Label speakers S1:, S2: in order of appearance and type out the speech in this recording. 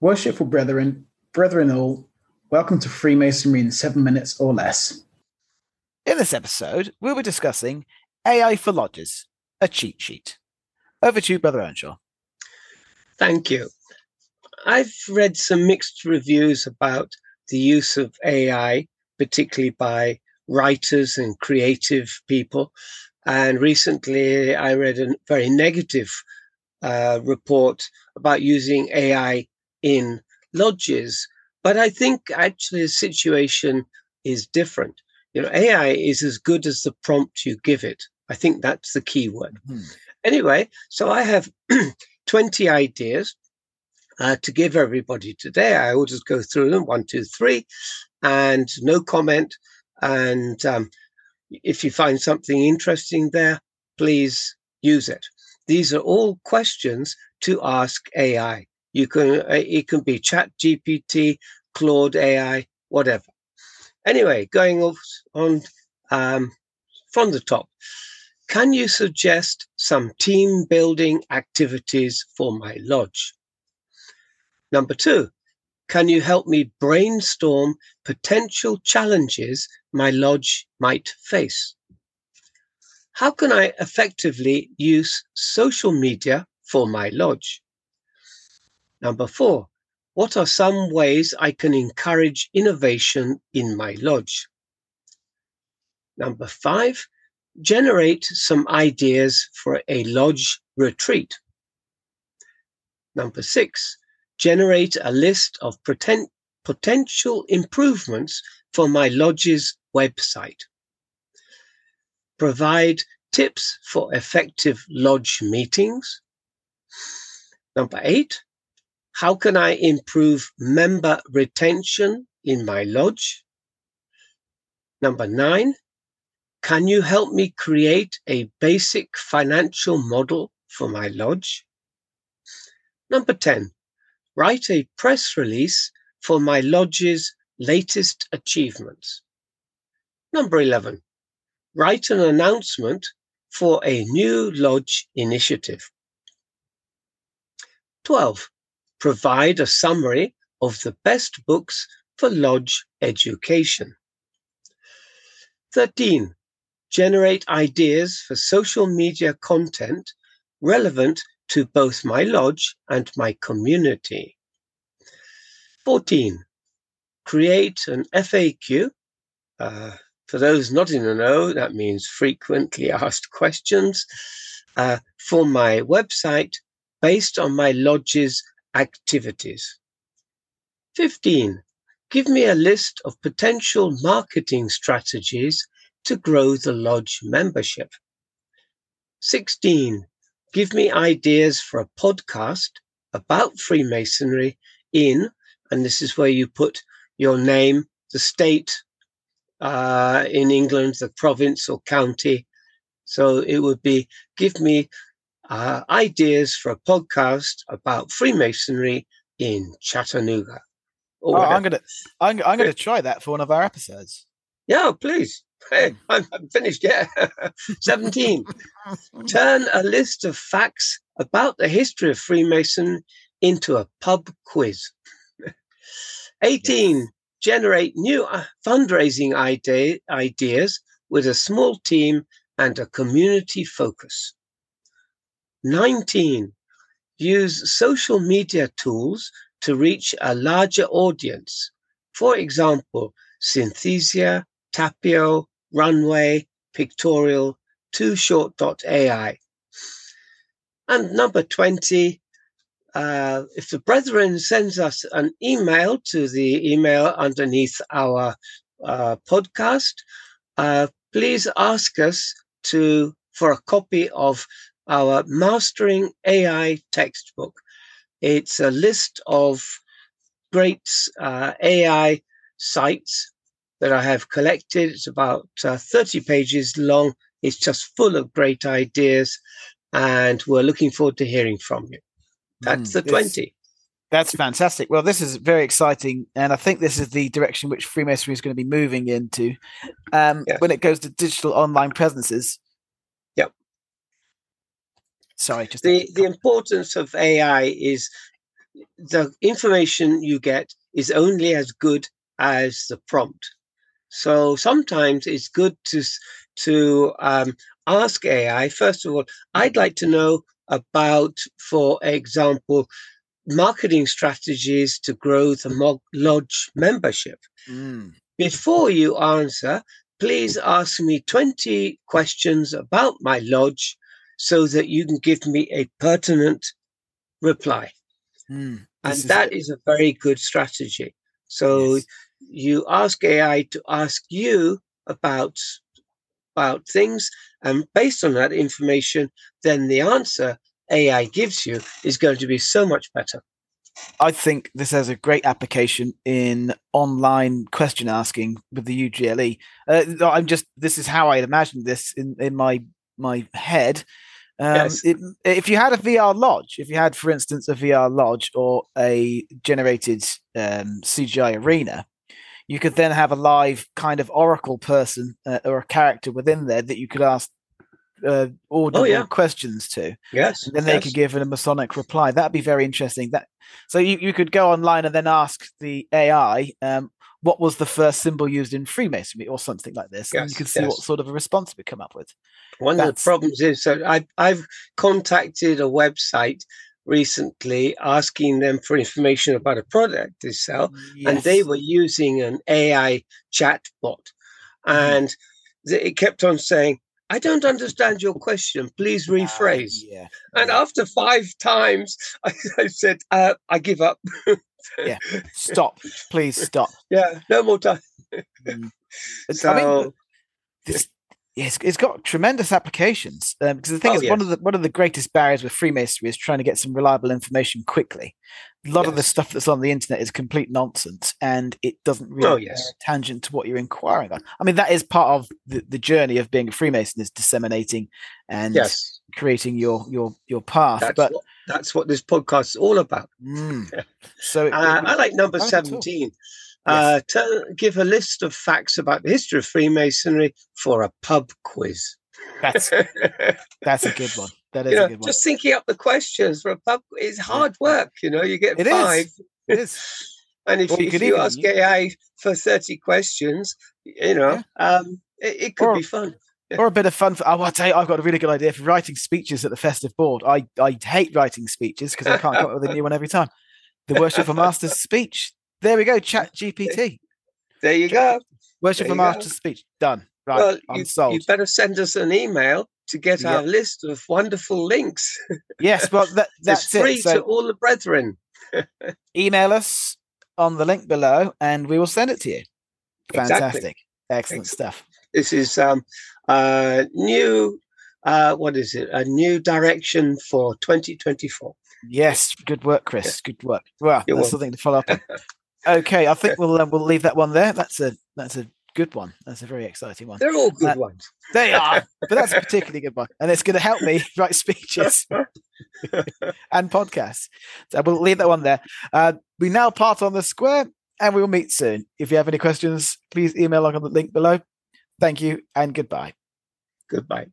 S1: Worshipful brethren, brethren all, welcome to Freemasonry in seven minutes or less.
S2: In this episode, we'll be discussing AI for Lodges, a cheat sheet. Over to you, Brother Earnshaw.
S3: Thank you. I've read some mixed reviews about the use of AI, particularly by writers and creative people. And recently, I read a very negative uh, report about using AI in lodges. But I think actually the situation is different. You know, AI is as good as the prompt you give it. I think that's the key word. Mm-hmm. Anyway, so I have 20 ideas uh, to give everybody today. I will just go through them one, two, three, and no comment. And um, if you find something interesting there, please use it. These are all questions to ask AI. You can uh, it can be Chat GPT, Claude AI, whatever. Anyway, going off on um, from the top, can you suggest some team building activities for my lodge? Number two, can you help me brainstorm potential challenges my lodge might face? How can I effectively use social media for my lodge? Number four, what are some ways I can encourage innovation in my lodge? Number five, generate some ideas for a lodge retreat. Number six, generate a list of poten- potential improvements for my lodge's website. Provide tips for effective lodge meetings. Number eight, how can I improve member retention in my lodge? Number nine, can you help me create a basic financial model for my lodge? Number 10, write a press release for my lodge's latest achievements. Number 11, write an announcement for a new lodge initiative. 12 provide a summary of the best books for lodge education. 13. Generate ideas for social media content relevant to both my lodge and my community. 14. Create an FAQ. Uh, for those not in the know, that means frequently asked questions uh, for my website based on my lodge's activities. 15. Give me a list of potential marketing strategies to grow the lodge membership. 16. Give me ideas for a podcast about Freemasonry in, and this is where you put your name, the state uh, in England, the province or county. So it would be give me uh, ideas for a podcast about Freemasonry in Chattanooga.
S2: Oh, I'm gonna, I'm, I'm gonna try that for one of our episodes.
S3: Yeah, please. Hey, I'm, I'm finished. Yeah, seventeen. Turn a list of facts about the history of Freemason into a pub quiz. Eighteen. Yes. Generate new uh, fundraising idea, ideas with a small team and a community focus. 19. Use social media tools to reach a larger audience. For example, Synthesia, Tapio, Runway, Pictorial, TooShort.ai. And number 20, uh, if the brethren sends us an email to the email underneath our uh, podcast, uh, please ask us to for a copy of our Mastering AI textbook. It's a list of great uh, AI sites that I have collected. It's about uh, 30 pages long. It's just full of great ideas, and we're looking forward to hearing from you. That's mm, the 20.
S2: That's fantastic. Well, this is very exciting, and I think this is the direction which Freemasonry is going to be moving into um, yeah. when it goes to digital online presences.
S3: Sorry, just the the importance of AI is the information you get is only as good as the prompt. So sometimes it's good to to um, ask AI. First of all, I'd like to know about, for example, marketing strategies to grow the lodge membership. Mm. Before you answer, please ask me 20 questions about my lodge so that you can give me a pertinent reply. Mm, and is that is a very good strategy. So yes. you ask AI to ask you about about things, and based on that information, then the answer AI gives you is going to be so much better.
S2: I think this has a great application in online question asking with the UGLE. Uh, I'm just this is how I imagine this in in my my head. Um, yes. it, if you had a VR lodge, if you had, for instance, a VR lodge or a generated um, CGI arena, you could then have a live kind of oracle person uh, or a character within there that you could ask uh, audible oh, yeah. questions to.
S3: Yes.
S2: And then they could give a Masonic reply. That'd be very interesting. That so you, you could go online and then ask the AI um, what was the first symbol used in Freemasonry or something like this, yes, and you can see yes. what sort of a response we come up with.
S3: One That's... of the problems is so I, I've contacted a website recently asking them for information about a product they sell, yes. and they were using an AI chat bot, mm-hmm. and mm. it kept on saying I don't understand your question. Please ah, rephrase. Uh, yeah. And yeah. after five times, I, I said, uh, I give up.
S2: yeah. Stop. Please stop.
S3: Yeah. No more time. mm.
S2: so, I mean, this, it's, it's got tremendous applications um, because the thing oh, is yes. one of the one of the greatest barriers with Freemasonry is trying to get some reliable information quickly. A lot yes. of the stuff that's on the internet is complete nonsense, and it doesn't really oh, yes. tangent to what you're inquiring on. I mean, that is part of the, the journey of being a Freemason is disseminating and yes. Creating your your your path.
S3: That's
S2: but
S3: what, that's what this podcast is all about.
S2: Mm. So
S3: uh, I like number seventeen. Uh, tell, give a list of facts about the history of Freemasonry for a pub quiz.
S2: That's that's a good one. That is
S3: you know,
S2: a good one.
S3: Just thinking up the questions for a pub is hard work. You know, you get
S2: it
S3: five.
S2: Is. It is.
S3: and if, you, if you ask AI for thirty questions, you know, yeah. um, it, it, could or, be fun.
S2: Or a bit of fun. For, oh, I'll tell you, I've got a really good idea for writing speeches at the festive board. I, I hate writing speeches because I can't come up with a new one every time. The Worshipful Master's speech. There we go. Chat GPT.
S3: There you go.
S2: Worship there a master's speech. Done. Right. Well, I'm
S3: you,
S2: sold.
S3: You better send us an email to get our list of wonderful links.
S2: yes, well, that, that's
S3: free
S2: it. So
S3: to all the brethren.
S2: email us on the link below, and we will send it to you. Fantastic, exactly. excellent stuff.
S3: This is um, uh, new. Uh, what is it? A new direction for 2024.
S2: Yes, good work, Chris. Good work. Well, You're that's something to follow up on. okay, I think we'll uh, we'll leave that one there. That's a that's a good one. That's a very exciting one.
S3: They're all good uh, ones.
S2: They are, but that's a particularly good one, and it's going to help me write speeches and podcasts. So we'll leave that one there. Uh, we now part on the square, and we will meet soon. If you have any questions, please email on the link below. Thank you, and goodbye.
S3: Goodbye.